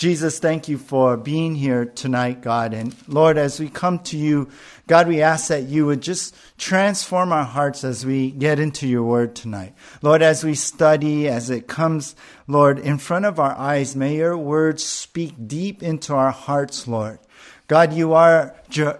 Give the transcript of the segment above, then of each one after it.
Jesus, thank you for being here tonight, God. And Lord, as we come to you, God, we ask that you would just transform our hearts as we get into your word tonight. Lord, as we study, as it comes, Lord, in front of our eyes, may your words speak deep into our hearts, Lord. God, you are Je-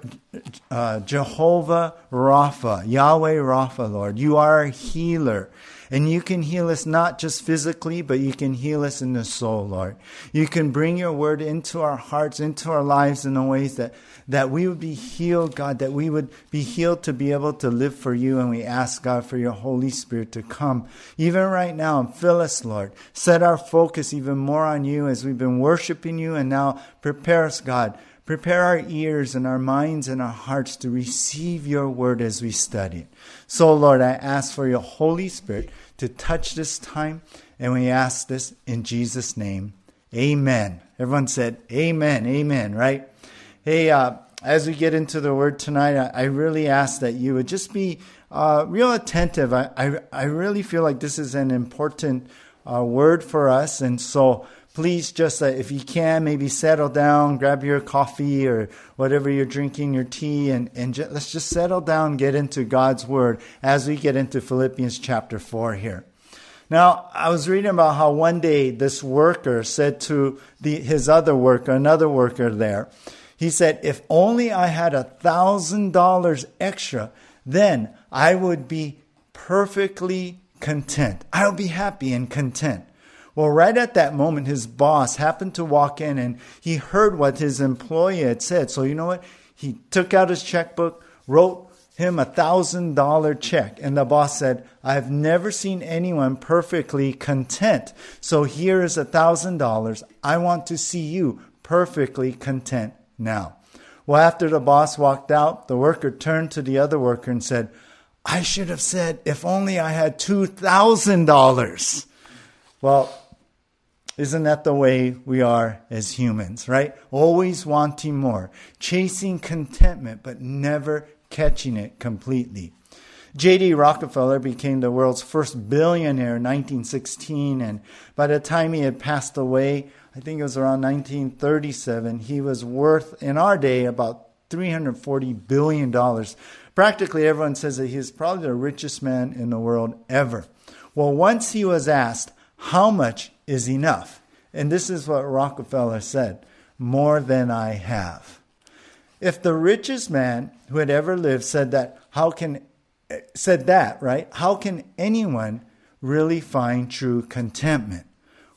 uh, Jehovah Rapha, Yahweh Rapha, Lord. You are a healer. And you can heal us not just physically, but you can heal us in the soul, Lord. You can bring your word into our hearts, into our lives in the ways that, that we would be healed, God, that we would be healed to be able to live for you. And we ask, God, for your Holy Spirit to come, even right now, and fill us, Lord. Set our focus even more on you as we've been worshiping you. And now prepare us, God Prepare our ears and our minds and our hearts to receive your word as we study it. So, Lord, I ask for your Holy Spirit to touch this time, and we ask this in Jesus' name. Amen. Everyone said, Amen, Amen, right? Hey, uh, as we get into the word tonight, I, I really ask that you would just be uh, real attentive. I, I, I, really feel like this is an important uh, word for us, and so please just, uh, if you can, maybe settle down, grab your coffee or whatever you're drinking, your tea, and, and just, let's just settle down, get into God's Word as we get into Philippians chapter 4 here. Now, I was reading about how one day this worker said to the, his other worker, another worker there, he said, If only I had a thousand dollars extra, then I would be perfectly content. I'll be happy and content. Well, right at that moment, his boss happened to walk in and he heard what his employee had said. So, you know what? He took out his checkbook, wrote him a thousand dollar check. And the boss said, I've never seen anyone perfectly content. So here is a thousand dollars. I want to see you perfectly content now. Well, after the boss walked out, the worker turned to the other worker and said, I should have said, if only I had $2,000. Well, isn't that the way we are as humans, right? Always wanting more, chasing contentment, but never catching it completely. J.D. Rockefeller became the world's first billionaire in 1916, and by the time he had passed away, I think it was around 1937, he was worth, in our day, about $340 billion. Practically everyone says that he is probably the richest man in the world ever. Well, once he was asked, how much is enough? And this is what Rockefeller said more than I have. If the richest man who had ever lived said that, how can said that, right? How can anyone really find true contentment?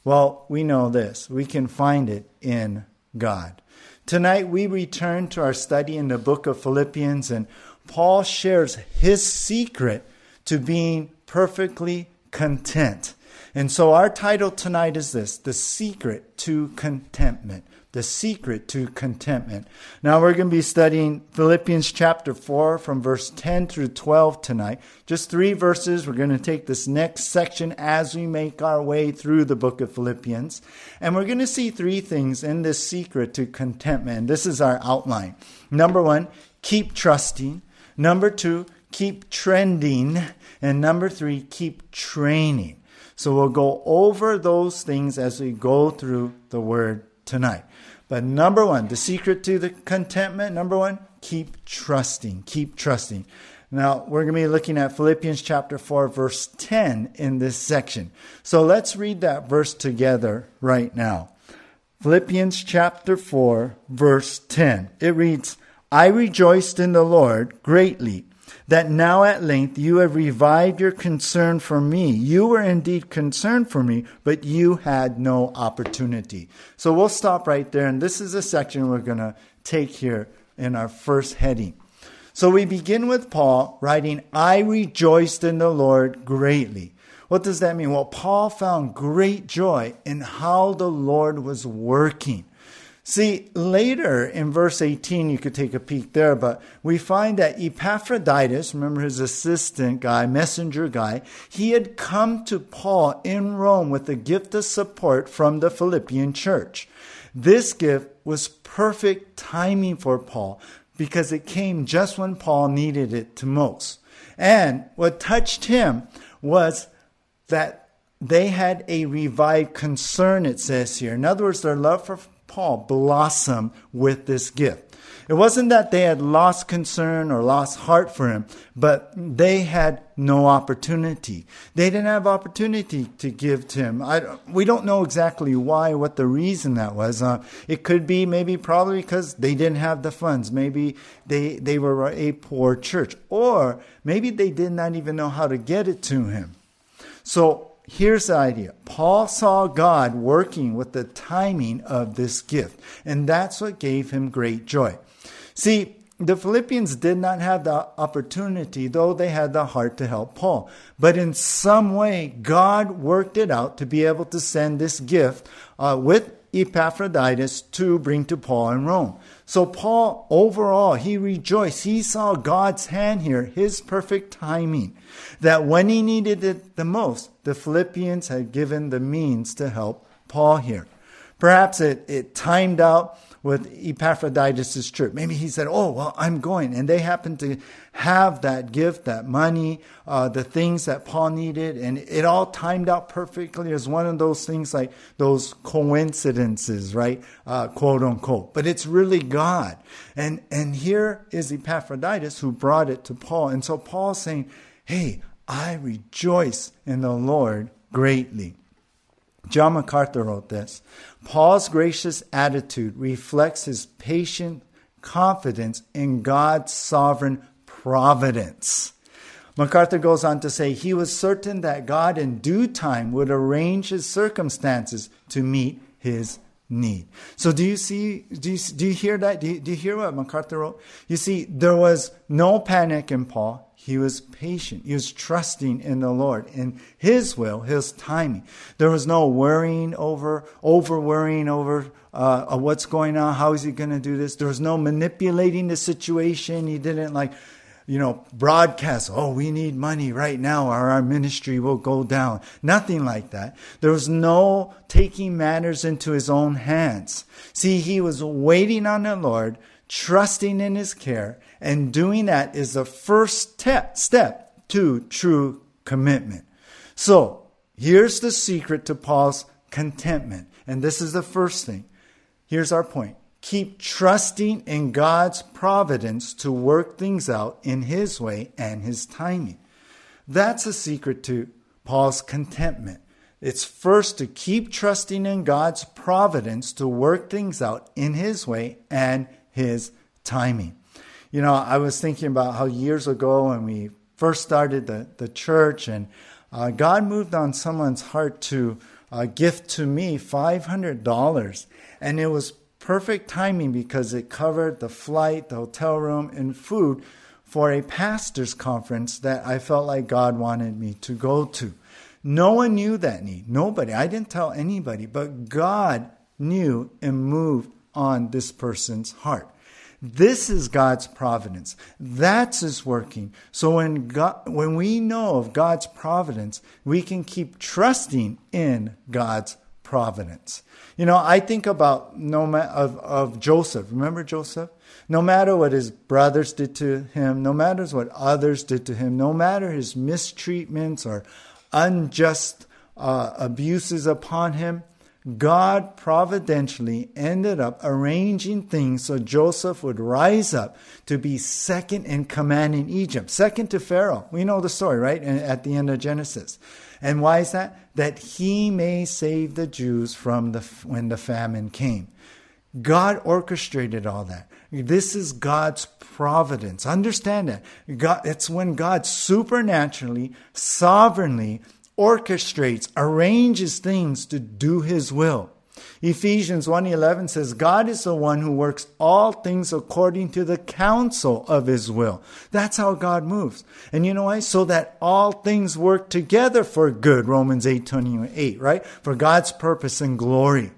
Well, we know this. We can find it in God. Tonight we return to our study in the book of Philippians and Paul shares his secret to being perfectly content. And so our title tonight is this The Secret to Contentment. The Secret to Contentment. Now we're going to be studying Philippians chapter 4 from verse 10 through 12 tonight. Just three verses. We're going to take this next section as we make our way through the book of Philippians. And we're going to see three things in this secret to contentment. This is our outline. Number one, keep trusting. Number two, keep trending. And number three, keep training. So we'll go over those things as we go through the word tonight. But number one, the secret to the contentment, number one, keep trusting. Keep trusting. Now, we're going to be looking at Philippians chapter 4, verse 10 in this section. So let's read that verse together right now. Philippians chapter 4, verse 10. It reads, I rejoiced in the Lord greatly that now at length you have revived your concern for me. You were indeed concerned for me, but you had no opportunity. So we'll stop right there. And this is a section we're going to take here in our first heading. So we begin with Paul writing, I rejoiced in the Lord greatly. What does that mean? Well, Paul found great joy in how the Lord was working. See, later in verse 18, you could take a peek there, but we find that Epaphroditus, remember his assistant guy, messenger guy, he had come to Paul in Rome with a gift of support from the Philippian church. This gift was perfect timing for Paul because it came just when Paul needed it to most. And what touched him was that they had a revived concern, it says here. In other words, their love for Paul blossom with this gift. It wasn't that they had lost concern or lost heart for him, but they had no opportunity. They didn't have opportunity to give to him. I, we don't know exactly why, what the reason that was. Uh, it could be maybe probably because they didn't have the funds. Maybe they, they were a poor church. Or maybe they did not even know how to get it to him. So here's the idea Paul saw God working with the timing of this gift, and that's what gave him great joy. See, the Philippians did not have the opportunity, though they had the heart to help Paul. But in some way, God worked it out to be able to send this gift uh, with Epaphroditus to bring to Paul in Rome. So, Paul, overall, he rejoiced. He saw God's hand here, his perfect timing, that when he needed it the most, the Philippians had given the means to help Paul here. Perhaps it, it timed out with Epaphroditus' trip. Maybe he said, Oh, well, I'm going. And they happened to have that gift, that money, uh, the things that Paul needed. And it all timed out perfectly as one of those things like those coincidences, right? Uh, quote unquote. But it's really God. And, and here is Epaphroditus who brought it to Paul. And so Paul's saying, Hey, I rejoice in the Lord greatly. John MacArthur wrote this Paul's gracious attitude reflects his patient confidence in God's sovereign providence. MacArthur goes on to say he was certain that God in due time would arrange his circumstances to meet his need. So do you see, do you, do you hear that? Do you, do you hear what MacArthur wrote? You see, there was no panic in Paul. He was patient. He was trusting in the Lord, in His will, His timing. There was no worrying over, over worrying over uh, what's going on. How is he going to do this? There was no manipulating the situation. He didn't like, you know, broadcast, oh, we need money right now or our ministry will go down. Nothing like that. There was no taking matters into his own hands. See, he was waiting on the Lord, trusting in his care, and doing that is the first te- step to true commitment. So here's the secret to Paul's contentment. And this is the first thing. Here's our point. Keep trusting in God's providence to work things out in His way and His timing. That's a secret to Paul's contentment. It's first to keep trusting in God's providence to work things out in His way and His timing. You know, I was thinking about how years ago when we first started the, the church and uh, God moved on someone's heart to uh, gift to me $500. And it was perfect timing because it covered the flight, the hotel room, and food for a pastor's conference that I felt like God wanted me to go to. No one knew that need. Nobody. I didn't tell anybody, but God knew and moved on this person's heart. This is God's providence. That's His working. So when God, when we know of God's providence, we can keep trusting in God's providence. You know, I think about no ma- of, of Joseph. Remember Joseph? No matter what his brothers did to him, no matter what others did to him, no matter his mistreatments or unjust uh, abuses upon him, God providentially ended up arranging things so Joseph would rise up to be second in command in Egypt, second to Pharaoh. We know the story, right? At the end of Genesis. And why is that? That he may save the Jews from the when the famine came. God orchestrated all that. This is God's providence. Understand that. God, it's when God supernaturally, sovereignly orchestrates, arranges things to do his will. Ephesians 1:11 says God is the one who works all things according to the counsel of his will. That's how God moves. And you know why? So that all things work together for good. Romans 8:28, right? For God's purpose and glory.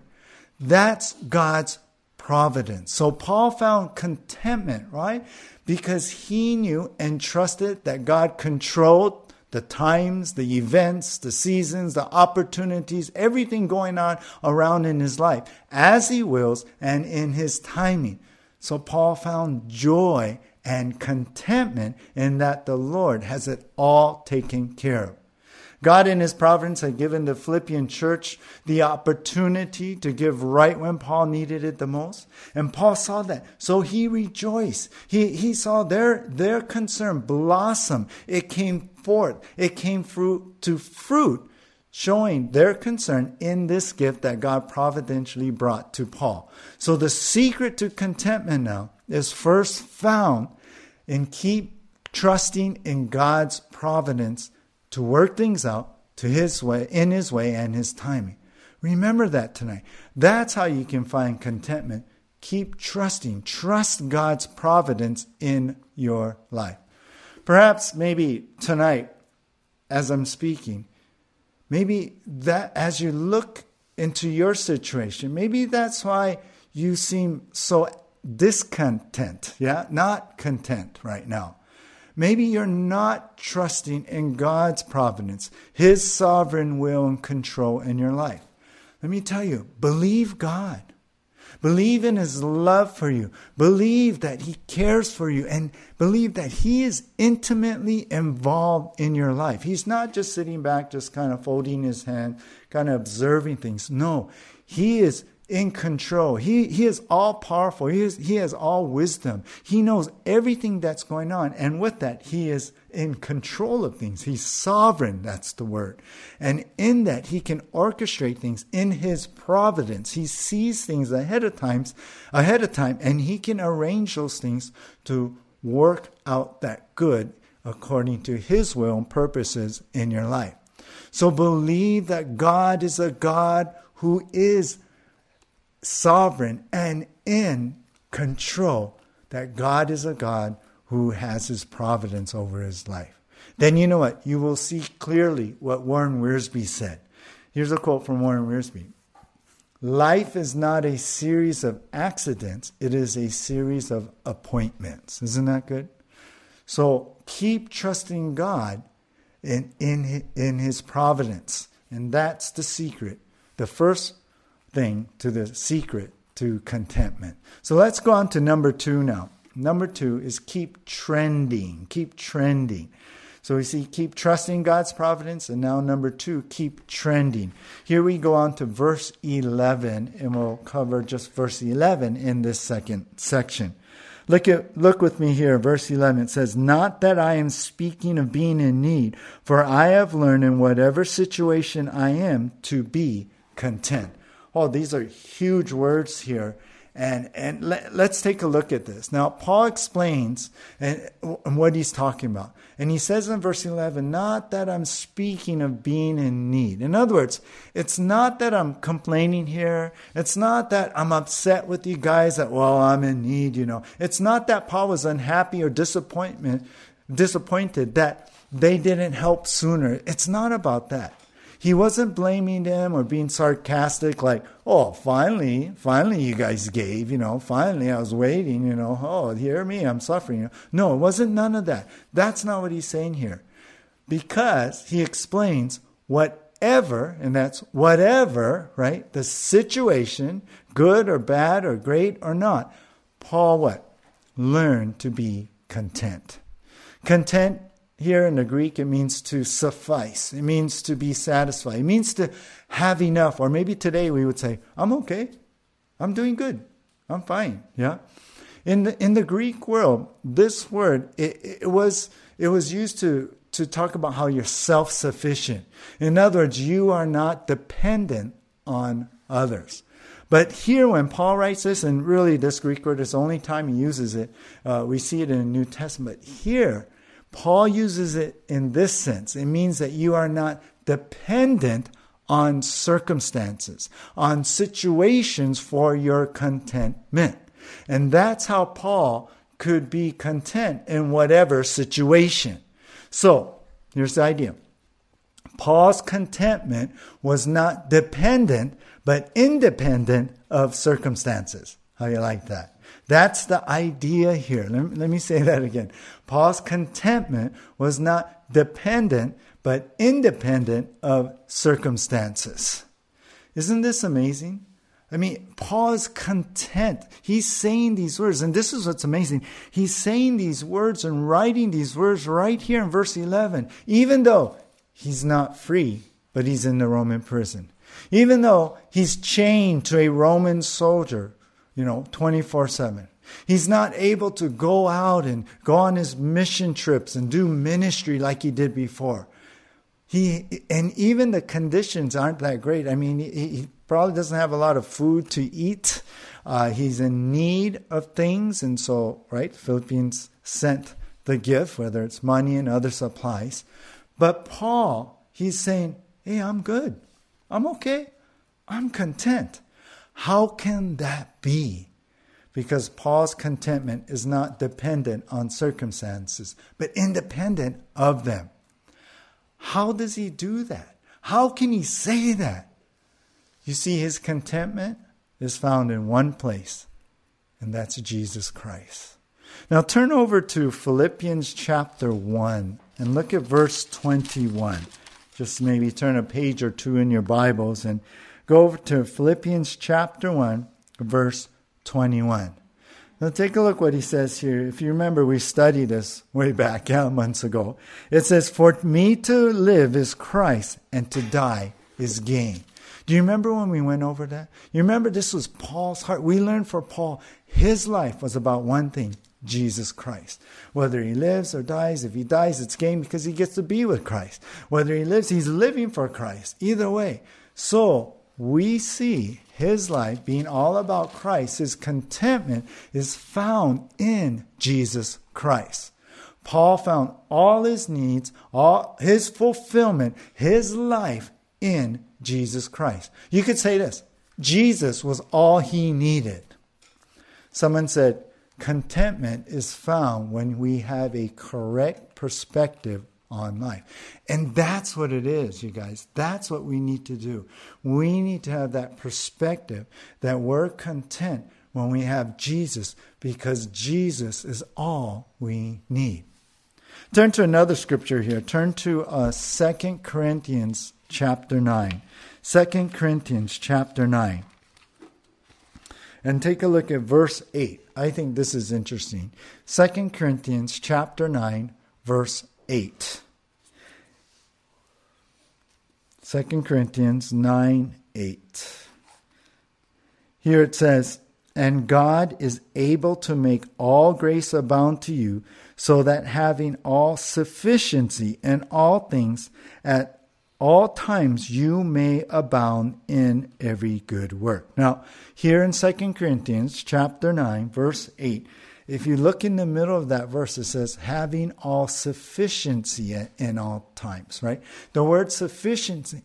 That's God's providence. So Paul found contentment, right? Because he knew and trusted that God controlled the times, the events, the seasons, the opportunities, everything going on around in his life as he wills and in his timing. So Paul found joy and contentment in that the Lord has it all taken care of. God, in His providence, had given the Philippian church the opportunity to give right when Paul needed it the most. And Paul saw that. So he rejoiced. He, he saw their, their concern blossom. It came forth. It came fruit to fruit, showing their concern in this gift that God providentially brought to Paul. So the secret to contentment now is first found in keep trusting in God's providence to work things out to his way in his way and his timing. Remember that tonight. That's how you can find contentment. Keep trusting. Trust God's providence in your life. Perhaps maybe tonight as I'm speaking, maybe that as you look into your situation, maybe that's why you seem so discontent, yeah, not content right now. Maybe you're not trusting in God's providence, His sovereign will and control in your life. Let me tell you, believe God. Believe in His love for you. Believe that He cares for you and believe that He is intimately involved in your life. He's not just sitting back, just kind of folding His hand, kind of observing things. No, He is in control. He, he is all powerful. He, is, he has all wisdom. He knows everything that's going on. And with that, he is in control of things. He's sovereign. That's the word. And in that, he can orchestrate things in his providence. He sees things ahead of times, ahead of time, and he can arrange those things to work out that good according to his will and purposes in your life. So believe that God is a God who is sovereign and in control, that God is a God who has his providence over his life. Then you know what? You will see clearly what Warren Wiersbe said. Here's a quote from Warren Wiersbe Life is not a series of accidents, it is a series of appointments. Isn't that good? So keep trusting God in, in, in His providence. And that's the secret. The first thing to the secret to contentment. So let's go on to number two now. Number two is keep trending, keep trending. So we see keep trusting God's providence, and now number two, keep trending. Here we go on to verse 11, and we'll cover just verse 11 in this second section. Look at look with me here, verse 11. It says, "Not that I am speaking of being in need, for I have learned in whatever situation I am to be content." Oh, these are huge words here. And, and let, us take a look at this. Now, Paul explains and, and what he's talking about. And he says in verse 11, not that I'm speaking of being in need. In other words, it's not that I'm complaining here. It's not that I'm upset with you guys that, well, I'm in need, you know. It's not that Paul was unhappy or disappointment, disappointed that they didn't help sooner. It's not about that. He wasn't blaming them or being sarcastic, like, oh, finally, finally you guys gave, you know, finally I was waiting, you know, oh, hear me, I'm suffering. No, it wasn't none of that. That's not what he's saying here. Because he explains whatever, and that's whatever, right? The situation, good or bad or great or not. Paul what? Learn to be content. Content here in the Greek, it means to suffice. It means to be satisfied. It means to have enough. Or maybe today we would say, I'm okay. I'm doing good. I'm fine. Yeah. In the, in the Greek world, this word, it, it was, it was used to, to talk about how you're self sufficient. In other words, you are not dependent on others. But here, when Paul writes this, and really this Greek word is the only time he uses it, uh, we see it in the New Testament. Here, Paul uses it in this sense. It means that you are not dependent on circumstances, on situations for your contentment. And that's how Paul could be content in whatever situation. So, here's the idea Paul's contentment was not dependent, but independent of circumstances. How you like that? That's the idea here. Let me, let me say that again. Paul's contentment was not dependent, but independent of circumstances. Isn't this amazing? I mean, Paul is content. He's saying these words, and this is what's amazing. He's saying these words and writing these words right here in verse 11, even though he's not free, but he's in the Roman prison. Even though he's chained to a Roman soldier, you know, 24 7. He's not able to go out and go on his mission trips and do ministry like he did before. He, and even the conditions aren't that great. I mean, he, he probably doesn't have a lot of food to eat. Uh, he's in need of things. And so, right, Philippians sent the gift, whether it's money and other supplies. But Paul, he's saying, hey, I'm good. I'm okay. I'm content. How can that be? Because Paul's contentment is not dependent on circumstances, but independent of them. How does he do that? How can he say that? You see, his contentment is found in one place, and that's Jesus Christ. Now turn over to Philippians chapter 1 and look at verse 21. Just maybe turn a page or two in your Bibles and go over to Philippians chapter 1, verse 21. Now take a look what he says here. If you remember, we studied this way back, yeah, months ago. It says, For me to live is Christ, and to die is gain. Do you remember when we went over that? You remember this was Paul's heart. We learned for Paul, his life was about one thing Jesus Christ. Whether he lives or dies, if he dies, it's gain because he gets to be with Christ. Whether he lives, he's living for Christ. Either way. So we see his life being all about Christ. His contentment is found in Jesus Christ. Paul found all his needs, all his fulfillment, his life in Jesus Christ. You could say this Jesus was all he needed. Someone said, Contentment is found when we have a correct perspective on life. And that's what it is, you guys. That's what we need to do. We need to have that perspective that we're content when we have Jesus because Jesus is all we need. Turn to another scripture here. Turn to uh, 2 Corinthians chapter 9. 2 Corinthians chapter 9. And take a look at verse 8. I think this is interesting. 2 Corinthians chapter 9, verse 8. 2 Corinthians 9, 8. Here it says, And God is able to make all grace abound to you, so that having all sufficiency in all things at all times you may abound in every good work. Now, here in 2 Corinthians chapter 9, verse 8, if you look in the middle of that verse, it says, having all sufficiency in all times, right? The word sufficiency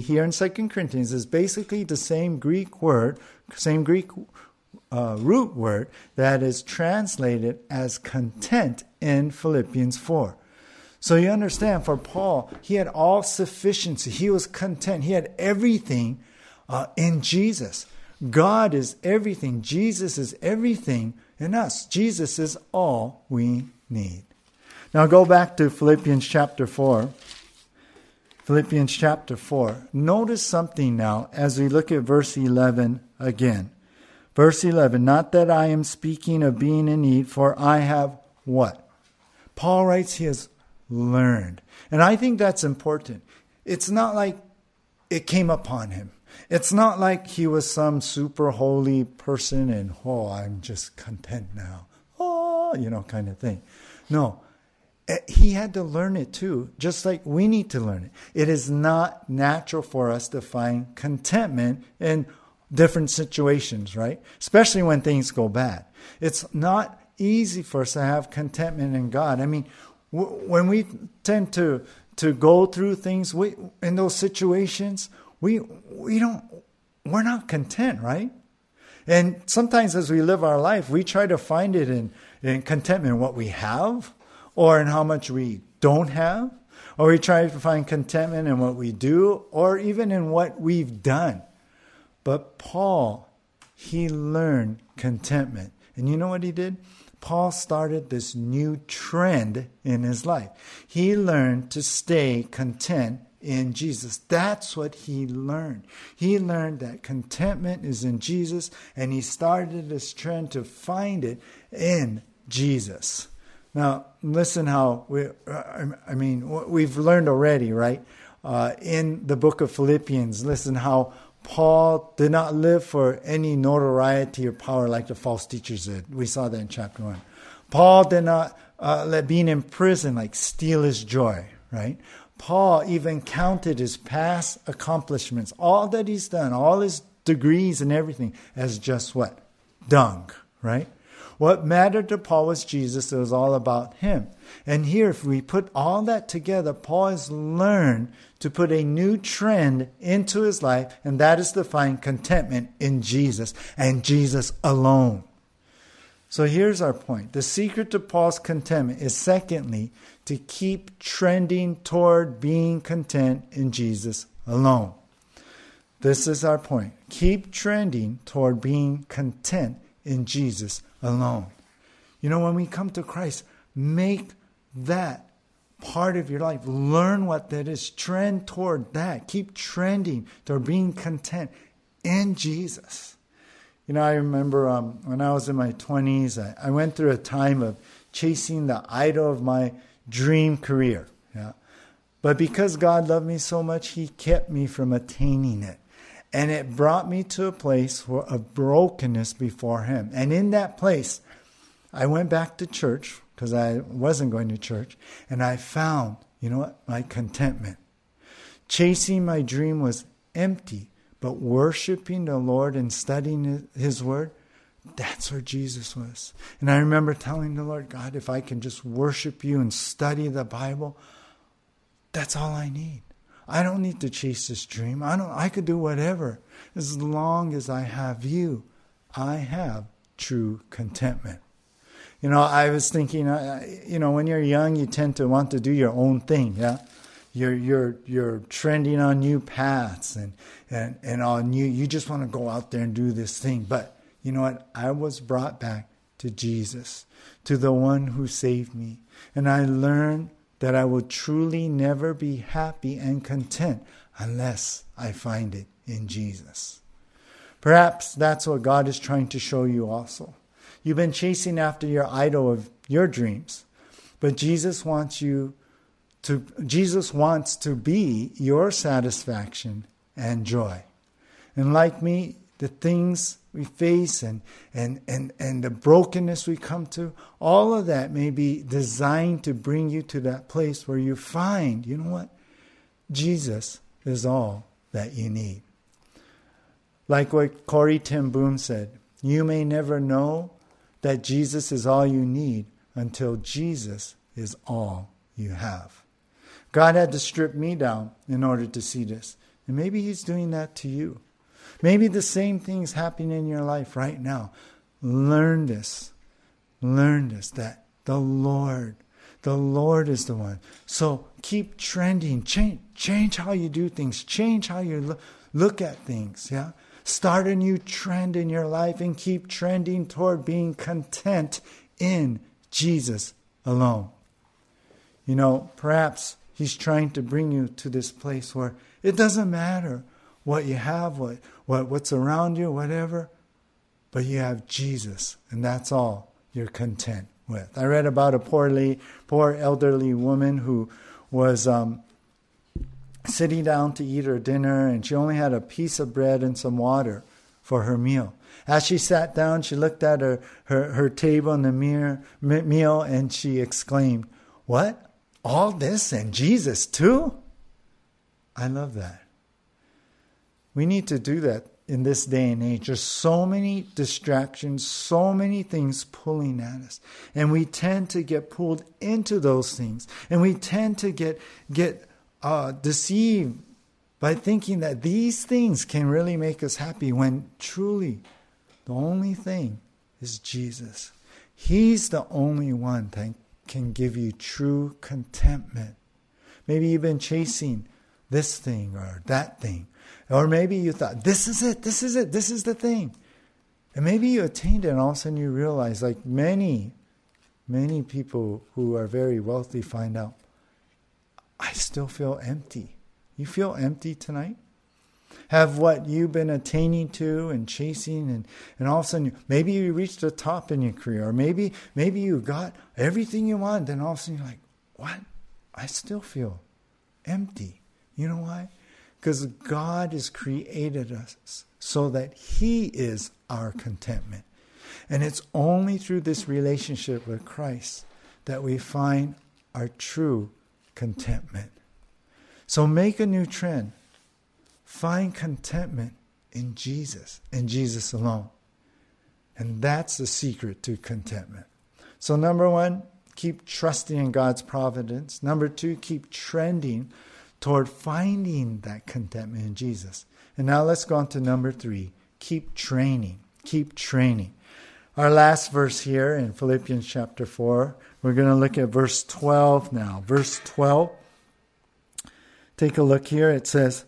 here in 2 Corinthians is basically the same Greek word, same Greek uh, root word that is translated as content in Philippians 4. So you understand, for Paul, he had all sufficiency. He was content. He had everything uh, in Jesus. God is everything. Jesus is everything in us. Jesus is all we need. Now go back to Philippians chapter 4. Philippians chapter 4. Notice something now as we look at verse 11 again. Verse 11, not that I am speaking of being in need, for I have what? Paul writes he has learned. And I think that's important. It's not like it came upon him. It's not like he was some super holy person and, oh, I'm just content now. Oh, you know, kind of thing. No, eh, he had to learn it too, just like we need to learn it. It is not natural for us to find contentment in different situations, right? Especially when things go bad. It's not easy for us to have contentment in God. I mean, when we tend to to go through things we, in those situations, we we don't we're not content, right? And sometimes as we live our life, we try to find it in, in contentment in what we have or in how much we don't have. Or we try to find contentment in what we do or even in what we've done. But Paul, he learned contentment. And you know what he did? Paul started this new trend in his life. He learned to stay content in Jesus. That's what he learned. He learned that contentment is in Jesus, and he started this trend to find it in Jesus. Now, listen how we, I mean, we've learned already, right? Uh, in the book of Philippians, listen how Paul did not live for any notoriety or power like the false teachers did. We saw that in chapter 1. Paul did not uh, let being in prison like steal his joy, right? Paul even counted his past accomplishments, all that he's done, all his degrees and everything, as just what? Dung, right? What mattered to Paul was Jesus. It was all about him. And here, if we put all that together, Paul has learned to put a new trend into his life, and that is to find contentment in Jesus and Jesus alone. So here's our point. The secret to Paul's contentment is, secondly, to keep trending toward being content in Jesus alone. This is our point. Keep trending toward being content in Jesus alone. You know, when we come to Christ, make that part of your life. Learn what that is. Trend toward that. Keep trending toward being content in Jesus. You know, I remember um, when I was in my 20s, I, I, went through a time of chasing the idol of my dream career. Yeah. But because God loved me so much, He kept me from attaining it. And it brought me to a place of brokenness before Him. And in that place, I went back to church because I wasn't going to church, and I found, you know what, my contentment. Chasing my dream was empty but worshiping the Lord and studying His Word, that's where Jesus was. And I remember telling the Lord, God, if I can just worship you and study the Bible, that's all I need. I don't need to chase this dream. I don't I could do whatever as long as I have you. I have true contentment. You know, I was thinking, uh, you know, when you're young, you tend to want to do your own thing, yeah? You're you're you're trending on new paths and and and on new you just want to go out there and do this thing. But you know what? I was brought back to jesus to the one who saved me. And i learned that i will truly never be happy and content unless i find it in jesus. Perhaps that's what god is trying to show you also. You've been chasing after your idol of your dreams but jesus wants you to Jesus wants to be your satisfaction and joy. And like me, the things we face and, and, and, and the brokenness we come to, all of that may be designed to bring you to that place where you find, you know what? Jesus is all that you need. Like what Corrie ten Boom said, you may never know that Jesus is all you need until Jesus is all you have. God had to strip me down in order to see this. And maybe He's doing that to you. Maybe the same thing's happening in your life right now. Learn this. Learn this that the Lord, the Lord is the one. So keep trending. Change, change how you do things. Change how you look, look at things. Yeah. Start a new trend in your life and keep trending toward being content in Jesus alone. You know, perhaps He's trying to bring you to this place where it doesn't matter what you have, what, what, what's around you, whatever, but you have Jesus, and that's all you're content with. I read about a poorly, poor elderly woman who was um, sitting down to eat her dinner, and she only had a piece of bread and some water for her meal. As she sat down, she looked at her, her, her table and the mere, meal, and she exclaimed, What? All this and Jesus too? I love that. We need to do that in this day and age. There's so many distractions, so many things pulling at us. And we tend to get pulled into those things. And we tend to get, get uh, deceived by thinking that these things can really make us happy when truly the only thing is Jesus. He's the only one, thank can give you true contentment. Maybe you've been chasing this thing or that thing. Or maybe you thought, this is it, this is it, this is the thing. And maybe you attained it and all of a sudden you realize, like many, many people who are very wealthy find out, I still feel empty. You feel empty tonight? Have what you've been attaining to and chasing, and, and all of a sudden, maybe you reached the top in your career, or maybe maybe you got everything you want, then all of a sudden you're like, what? I still feel empty. You know why? Because God has created us so that He is our contentment. And it's only through this relationship with Christ that we find our true contentment. So make a new trend. Find contentment in Jesus and Jesus alone. And that's the secret to contentment. So, number one, keep trusting in God's providence. Number two, keep trending toward finding that contentment in Jesus. And now let's go on to number three keep training. Keep training. Our last verse here in Philippians chapter 4, we're going to look at verse 12 now. Verse 12. Take a look here. It says,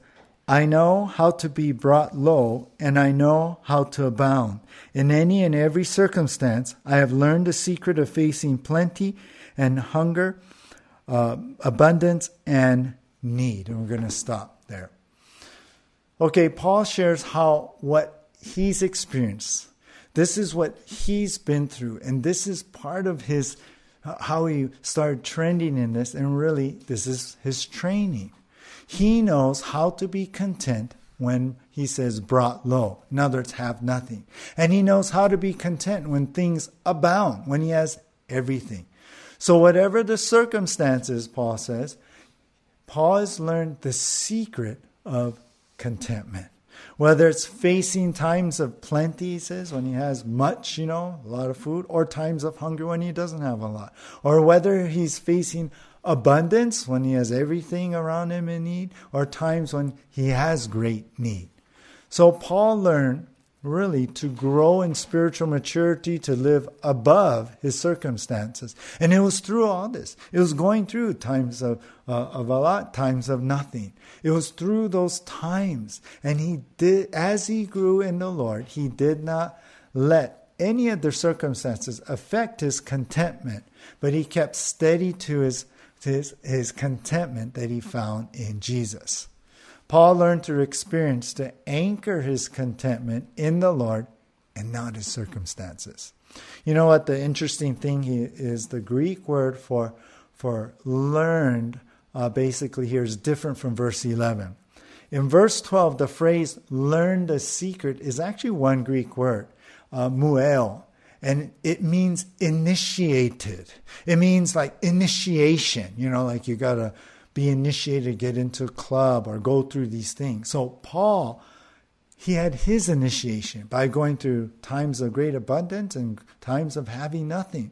I know how to be brought low, and I know how to abound. In any and every circumstance, I have learned the secret of facing plenty and hunger, uh, abundance and need. And we're going to stop there. Okay, Paul shares how what he's experienced. This is what he's been through, and this is part of his how he started trending in this, and really, this is his training. He knows how to be content when he says brought low. In other words, have nothing. And he knows how to be content when things abound, when he has everything. So, whatever the circumstances, Paul says, Paul has learned the secret of contentment. Whether it's facing times of plenty, he says, when he has much, you know, a lot of food, or times of hunger when he doesn't have a lot. Or whether he's facing abundance when he has everything around him in need, or times when he has great need. So Paul learned really to grow in spiritual maturity, to live above his circumstances. And it was through all this. It was going through times of, uh, of a lot, times of nothing. It was through those times. And he did, as he grew in the Lord, he did not let any of the circumstances affect his contentment, but he kept steady to his, his, his contentment that he found in Jesus. Paul learned through experience to anchor his contentment in the Lord and not his circumstances. You know what the interesting thing is the Greek word for for learned uh, basically here is different from verse 11. In verse 12, the phrase learn the secret is actually one Greek word, uh, mueo, and it means initiated. It means like initiation, you know, like you got to be initiated, get into a club, or go through these things. So, Paul, he had his initiation by going through times of great abundance and times of having nothing.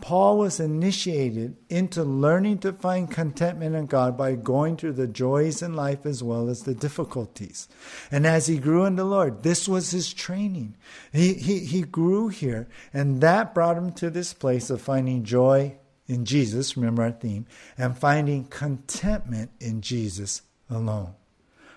Paul was initiated into learning to find contentment in God by going through the joys in life as well as the difficulties. And as he grew in the Lord, this was his training. He, he, he grew here, and that brought him to this place of finding joy in Jesus, remember our theme, and finding contentment in Jesus alone.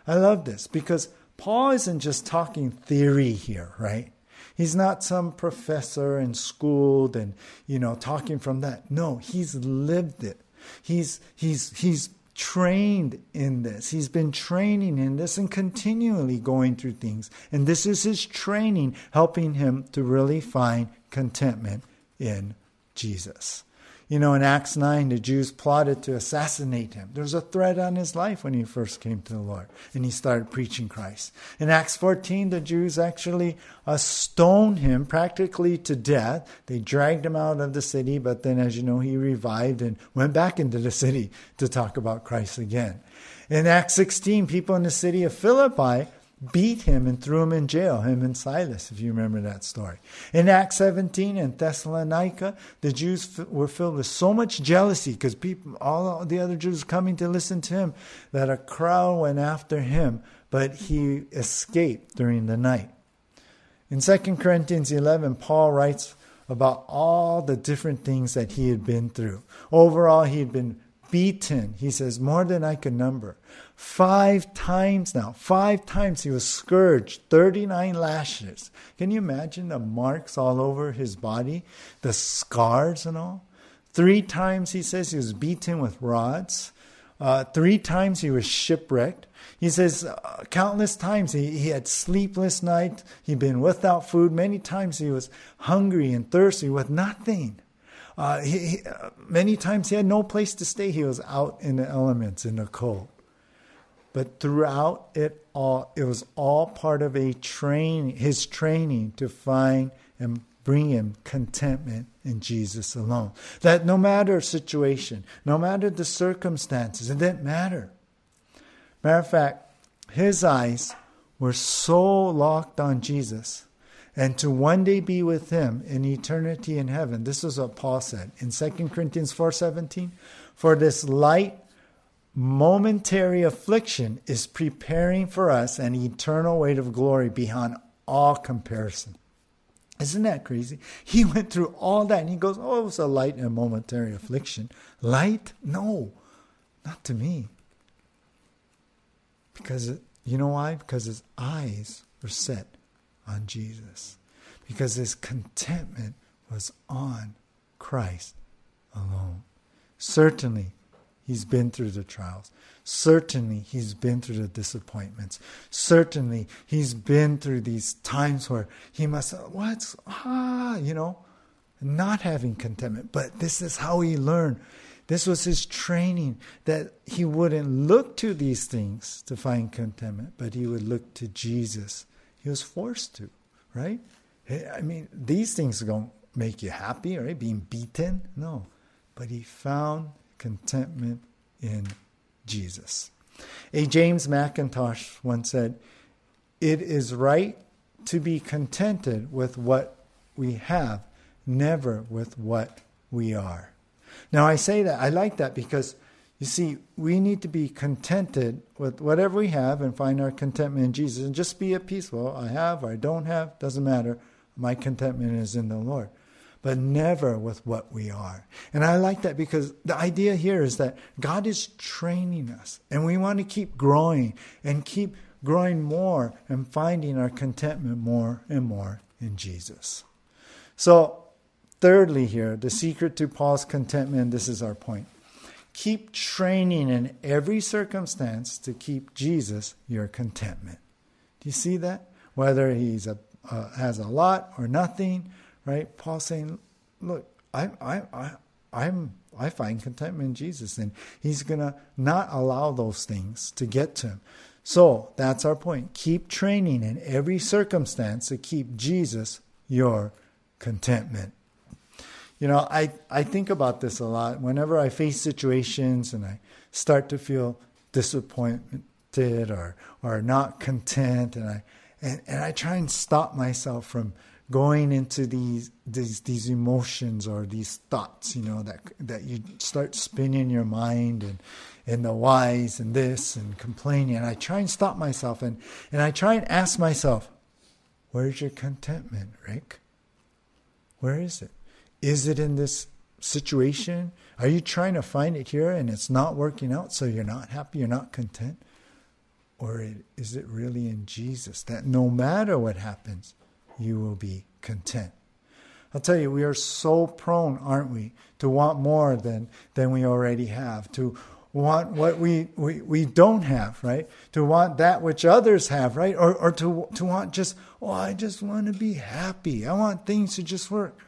I love this because Paul isn't just talking theory here, right? He's not some professor and schooled and, you know, talking from that. No, he's lived it. He's, he's, he's trained in this. He's been training in this and continually going through things. And this is his training helping him to really find contentment in Jesus. You know, in Acts 9, the Jews plotted to assassinate him. There was a threat on his life when he first came to the Lord and he started preaching Christ. In Acts 14, the Jews actually uh, stoned him practically to death. They dragged him out of the city, but then, as you know, he revived and went back into the city to talk about Christ again. In Acts 16, people in the city of Philippi beat him and threw him in jail, him and Silas, if you remember that story. In Acts 17 in Thessalonica, the Jews were filled with so much jealousy because people, all the other Jews coming to listen to him, that a crowd went after him, but he escaped during the night. In 2 Corinthians 11, Paul writes about all the different things that he had been through. Overall, he had been beaten, he says, more than I can number. Five times now, five times he was scourged, 39 lashes. Can you imagine the marks all over his body, the scars and all? Three times he says he was beaten with rods. Uh, three times he was shipwrecked. He says uh, countless times he, he had sleepless nights. He'd been without food. Many times he was hungry and thirsty with nothing. Uh, he, he, many times he had no place to stay. He was out in the elements, in the cold. But throughout it all, it was all part of a train, his training to find and bring him contentment in Jesus alone. That no matter situation, no matter the circumstances, it didn't matter. Matter of fact, his eyes were so locked on Jesus and to one day be with him in eternity in heaven. This is what Paul said in 2 Corinthians 4:17, for this light momentary affliction is preparing for us an eternal weight of glory beyond all comparison. Isn't that crazy? He went through all that and he goes, Oh, it was a light and momentary affliction. Light? No, not to me. Because, you know why? Because his eyes were set on Jesus. Because his contentment was on Christ alone. Certainly, he's been through the trials. Certainly, he's been through the disappointments. Certainly, he's been through these times where he must, what's, ah, you know, not having contentment. But this is how he learned. This was his training that he wouldn't look to these things to find contentment, but he would look to Jesus. He was forced to, right? I mean, these things don't make you happy, right? Being beaten, no. But he found contentment in Jesus. A James Mackintosh once said, It is right to be contented with what we have, never with what we are. Now, I say that, I like that because, you see, we need to be contented with whatever we have and find our contentment in Jesus and just be at peace. Well, I have or I don't have, doesn't matter. My contentment is in the Lord but never with what we are. And I like that because the idea here is that God is training us, and we want to keep growing and keep growing more and finding our contentment more and more in Jesus. So, thirdly, here, the secret to Paul's contentment, this is our point. Keep training in every circumstance to keep Jesus your contentment. Do you see that? Whether he's a, uh, has a lot or nothing, right? Paul saying, look, I, I, I, I'm, I find contentment in Jesus, and He's gonna not allow those things to get to Him. So that's our point. Keep training in every circumstance to keep Jesus your contentment. You know, I, I think about this a lot. Whenever I face situations and I start to feel disappointed or or not content and I and, and I try and stop myself from going into these these these emotions or these thoughts, you know, that that you start spinning your mind and and the whys and this and complaining. And I try and stop myself and, and I try and ask myself, where's your contentment, Rick? Where is it? Is it in this situation? Are you trying to find it here and it's not working out, so you're not happy, you're not content? Or is it really in Jesus that no matter what happens, you will be content. I'll tell you, we are so prone, aren't we, to want more than, than we already have, to want what we, we, we don't have, right? To want that which others have, right? Or, or to, to want just, oh, I just want to be happy. I want things to just work.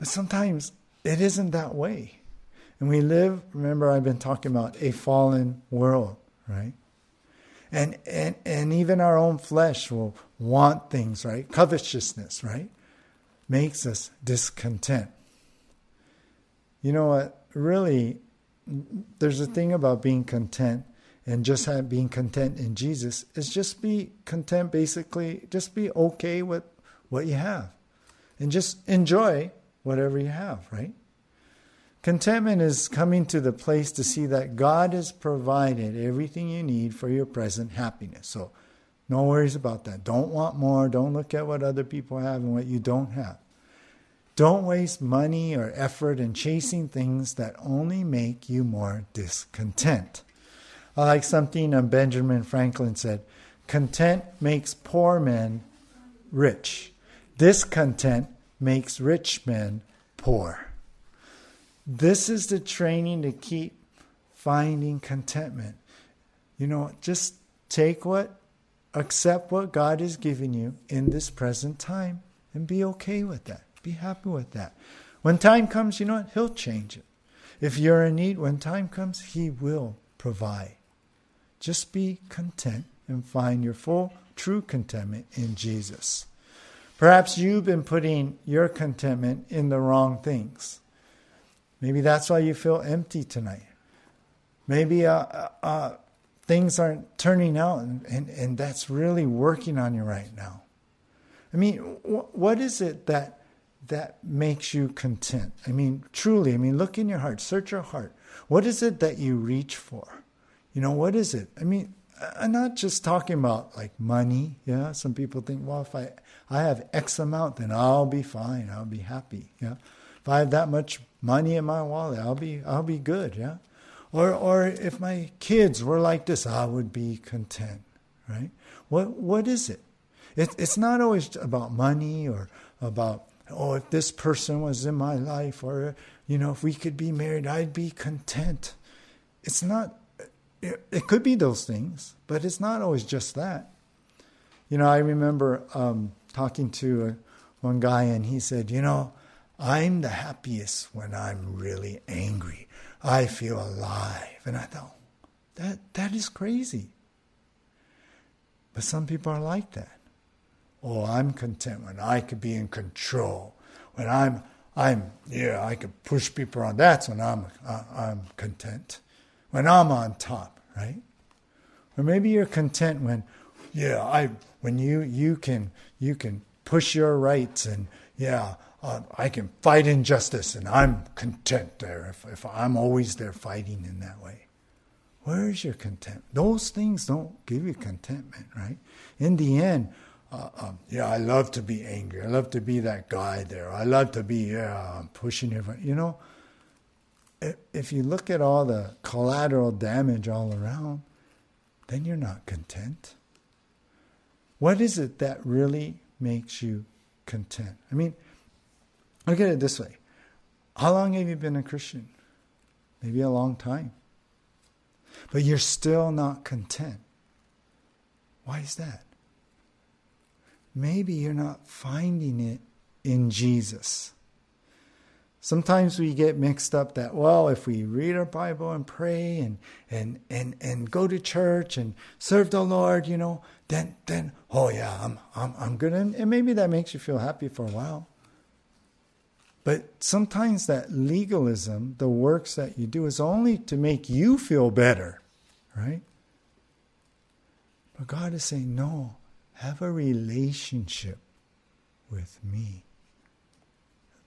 But sometimes it isn't that way. And we live, remember, I've been talking about a fallen world, right? And, and, and even our own flesh will want things, right? Covetousness, right? Makes us discontent. You know what? Really, there's a thing about being content and just being content in Jesus is just be content, basically, just be okay with what you have and just enjoy whatever you have, right? Contentment is coming to the place to see that God has provided everything you need for your present happiness. So, no worries about that. Don't want more. Don't look at what other people have and what you don't have. Don't waste money or effort in chasing things that only make you more discontent. I like something um, Benjamin Franklin said Content makes poor men rich, discontent makes rich men poor. This is the training to keep finding contentment. You know, just take what, accept what God is giving you in this present time and be okay with that. Be happy with that. When time comes, you know what? He'll change it. If you're in need, when time comes, He will provide. Just be content and find your full, true contentment in Jesus. Perhaps you've been putting your contentment in the wrong things. Maybe that's why you feel empty tonight. Maybe uh, uh, uh, things aren't turning out, and, and, and that's really working on you right now. I mean, wh- what is it that that makes you content? I mean, truly, I mean, look in your heart, search your heart. What is it that you reach for? You know, what is it? I mean, I'm not just talking about like money. Yeah, some people think, well, if I I have X amount, then I'll be fine. I'll be happy. Yeah, if I have that much money in my wallet, I'll be I'll be good. Yeah, or or if my kids were like this, I would be content. Right? What what is it? it it's not always about money or about oh if this person was in my life or you know if we could be married, I'd be content. It's not it, could be those things, but it's not always just that. You know, I remember um, talking to a, one guy, and he said, You know, I'm the happiest when I'm really angry. I feel alive. And I thought, that, that is crazy. But some people are like that. Oh, I'm content when I could be in control. When I'm, I'm, yeah, I could push people around. That's when I'm, uh, I'm content when I'm on top, right? Or maybe you're content when, yeah, I when you you can you can push your rights and yeah, uh, I can fight injustice and I'm content there if if I'm always there fighting in that way. Where is your content? Those things don't give you contentment, right? In the end, uh, um, yeah, I love to be angry. I love to be that guy there. I love to be yeah, pushing everyone. You know, if you look at all the collateral damage all around, then you're not content. What is it that really makes you content? I mean, look at it this way How long have you been a Christian? Maybe a long time. But you're still not content. Why is that? Maybe you're not finding it in Jesus. Sometimes we get mixed up that, well, if we read our Bible and pray and, and, and, and go to church and serve the Lord, you know, then, then oh yeah, I'm, I'm, I'm good. And, and maybe that makes you feel happy for a while. But sometimes that legalism, the works that you do, is only to make you feel better, right? But God is saying, no, have a relationship with me.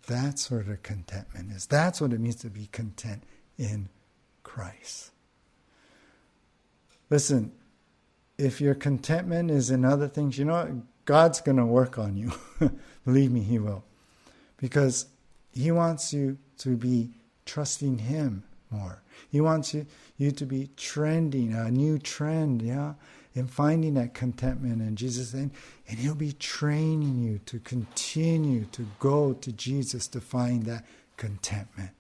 That's where the contentment is. That's what it means to be content in Christ. Listen, if your contentment is in other things, you know what? God's going to work on you. Believe me, He will. Because He wants you to be trusting Him more. He wants you, you to be trending, a new trend, yeah? in finding that contentment in Jesus. And, and He'll be training you to continue to go to Jesus to find that contentment.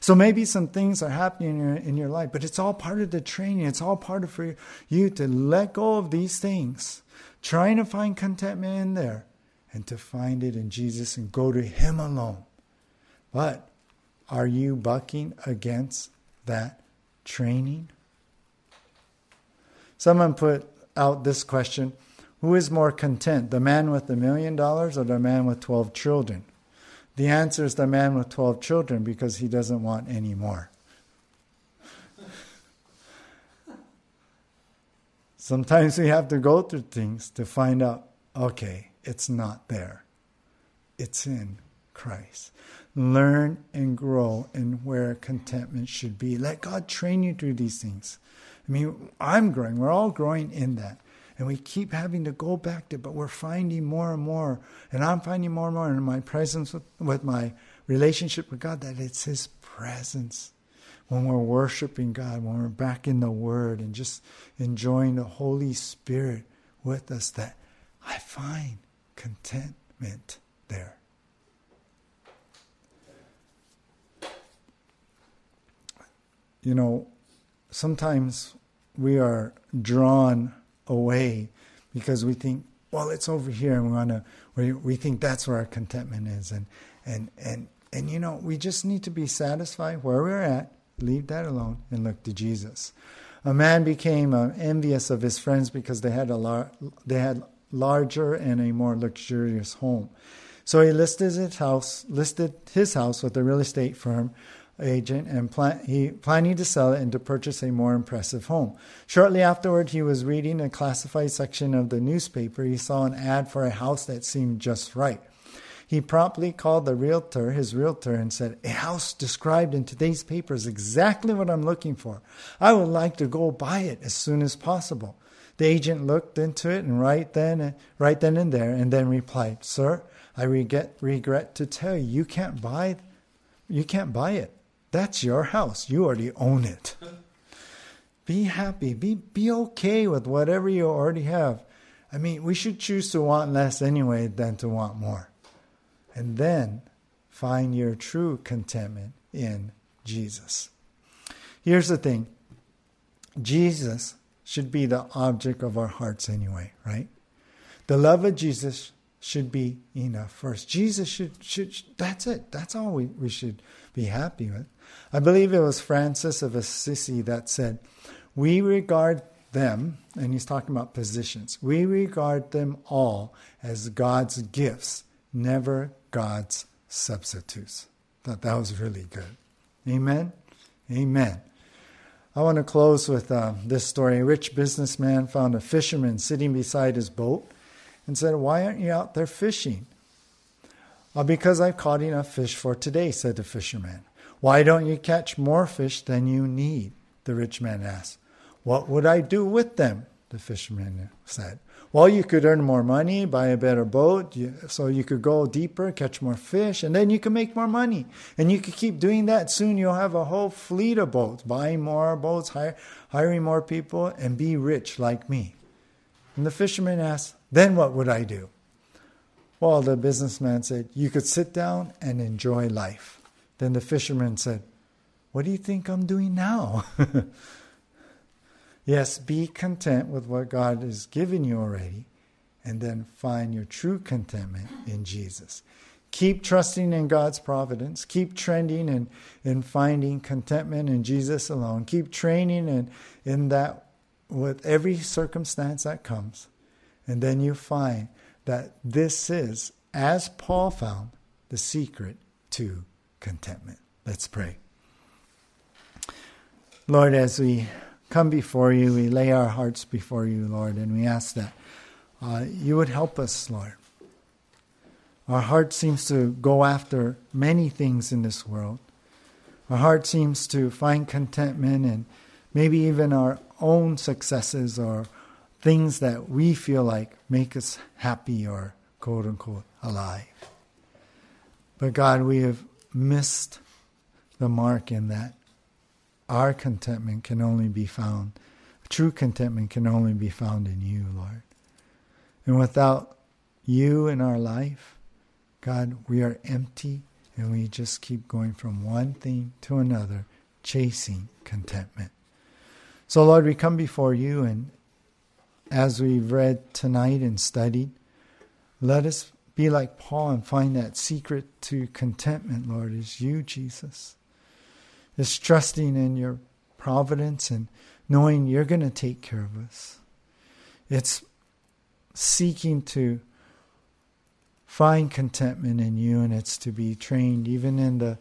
So maybe some things are happening in your, in your life, but it's all part of the training. It's all part of for you to let go of these things, trying to find contentment in there, and to find it in Jesus and go to Him alone. But are you bucking against that training? Someone put out this question Who is more content, the man with the million dollars or the man with 12 children? The answer is the man with 12 children because he doesn't want any more. Sometimes we have to go through things to find out okay, it's not there, it's in Christ. Learn and grow in where contentment should be. Let God train you through these things. I mean, I'm growing. We're all growing in that. And we keep having to go back to but we're finding more and more. And I'm finding more and more in my presence with, with my relationship with God that it's His presence. When we're worshiping God, when we're back in the Word and just enjoying the Holy Spirit with us, that I find contentment there. You know, sometimes we are drawn away because we think, well, it's over here, and we want to. We, we think that's where our contentment is, and and and and you know, we just need to be satisfied where we're at, leave that alone, and look to Jesus. A man became uh, envious of his friends because they had a lar- they had larger and a more luxurious home. So he listed his house, listed his house with a real estate firm agent, and plan, he planning to sell it and to purchase a more impressive home. Shortly afterward, he was reading a classified section of the newspaper. He saw an ad for a house that seemed just right. He promptly called the realtor, his realtor, and said, A house described in today's paper is exactly what I'm looking for. I would like to go buy it as soon as possible. The agent looked into it and right then, right then and there, and then replied, Sir, I regret, regret to tell you, you can't buy, you can't buy it. That's your house. You already own it. Be happy. Be, be okay with whatever you already have. I mean, we should choose to want less anyway than to want more and then find your true contentment in Jesus. Here's the thing Jesus should be the object of our hearts anyway, right? The love of Jesus should be enough first. Jesus should, should that's it. That's all we, we should be happy with. I believe it was Francis of Assisi that said, We regard them, and he's talking about positions, we regard them all as God's gifts, never God's substitutes. Thought that was really good. Amen? Amen. I want to close with uh, this story. A rich businessman found a fisherman sitting beside his boat and said, Why aren't you out there fishing? Well, because I've caught enough fish for today, said the fisherman. Why don't you catch more fish than you need? The rich man asked. What would I do with them? The fisherman said. Well, you could earn more money, buy a better boat, so you could go deeper, catch more fish, and then you can make more money. And you could keep doing that. Soon you'll have a whole fleet of boats, buying more boats, hire, hiring more people, and be rich like me. And the fisherman asked, Then what would I do? Well, the businessman said, You could sit down and enjoy life. Then the fisherman said, What do you think I'm doing now? Yes, be content with what God has given you already, and then find your true contentment in Jesus. Keep trusting in God's providence. Keep trending and in finding contentment in Jesus alone. Keep training in, in that with every circumstance that comes. And then you find that this is, as Paul found, the secret to contentment. Let's pray. Lord, as we come before you. We lay our hearts before you, Lord, and we ask that uh, you would help us, Lord. Our heart seems to go after many things in this world. Our heart seems to find contentment and maybe even our own successes or things that we feel like make us happy or quote unquote alive. But God, we have missed the mark in that our contentment can only be found, true contentment can only be found in you, Lord. And without you in our life, God, we are empty and we just keep going from one thing to another, chasing contentment. So, Lord, we come before you, and as we've read tonight and studied, let us be like Paul and find that secret to contentment, Lord, is you, Jesus is trusting in your providence and knowing you're going to take care of us. It's seeking to find contentment in you, and it's to be trained even in the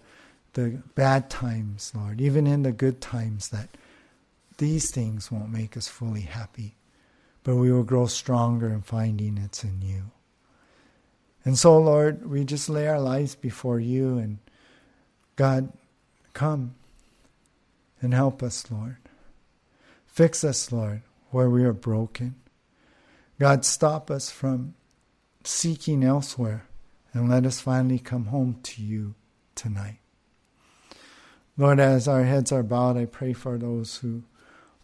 the bad times, Lord, even in the good times, that these things won't make us fully happy, but we will grow stronger in finding it's in you. And so, Lord, we just lay our lives before you, and God, come and help us, Lord. Fix us, Lord, where we are broken. God, stop us from seeking elsewhere and let us finally come home to you tonight. Lord, as our heads are bowed, I pray for those who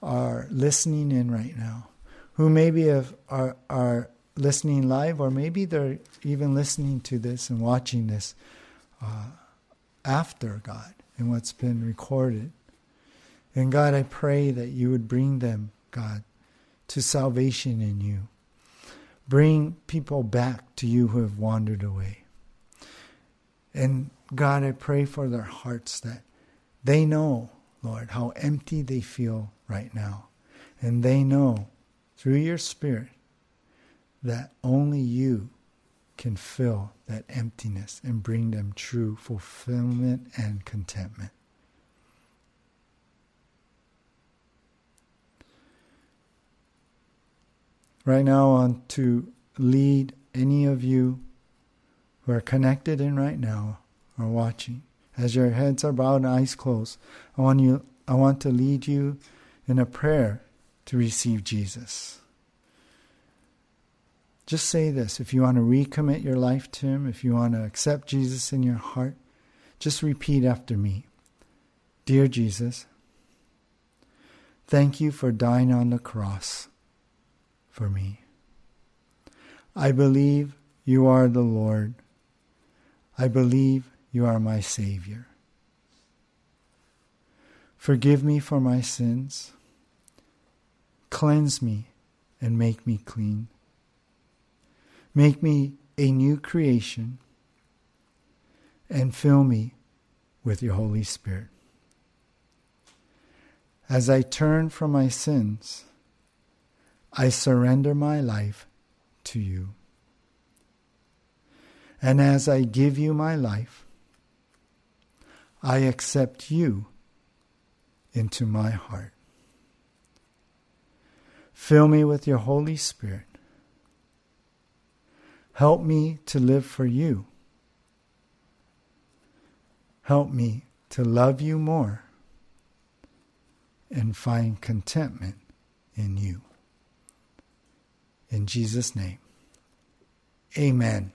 are listening in right now, who maybe have, are, are listening live, or maybe they're even listening to this and watching this uh, after God and what's been recorded. And God, I pray that you would bring them, God, to salvation in you. Bring people back to you who have wandered away. And God, I pray for their hearts that they know, Lord, how empty they feel right now. And they know through your Spirit that only you can fill that emptiness and bring them true fulfillment and contentment. Right now, I want to lead any of you who are connected in right now or watching. As your heads are bowed and eyes closed, I want you I want to lead you in a prayer to receive Jesus. Just say this. If you want to recommit your life to Him, if you want to accept Jesus in your heart, just repeat after me. Dear Jesus, thank you for dying on the cross for me. I believe you are the Lord. I believe you are my Savior. Forgive me for my sins. Cleanse me and make me clean. Make me a new creation and fill me with your Holy Spirit. As I turn from my sins, I surrender my life to you. And as I give you my life, I accept you into my heart. Fill me with your Holy Spirit Help me to live for you. Help me to love you more and find contentment in you. In Jesus' name, amen.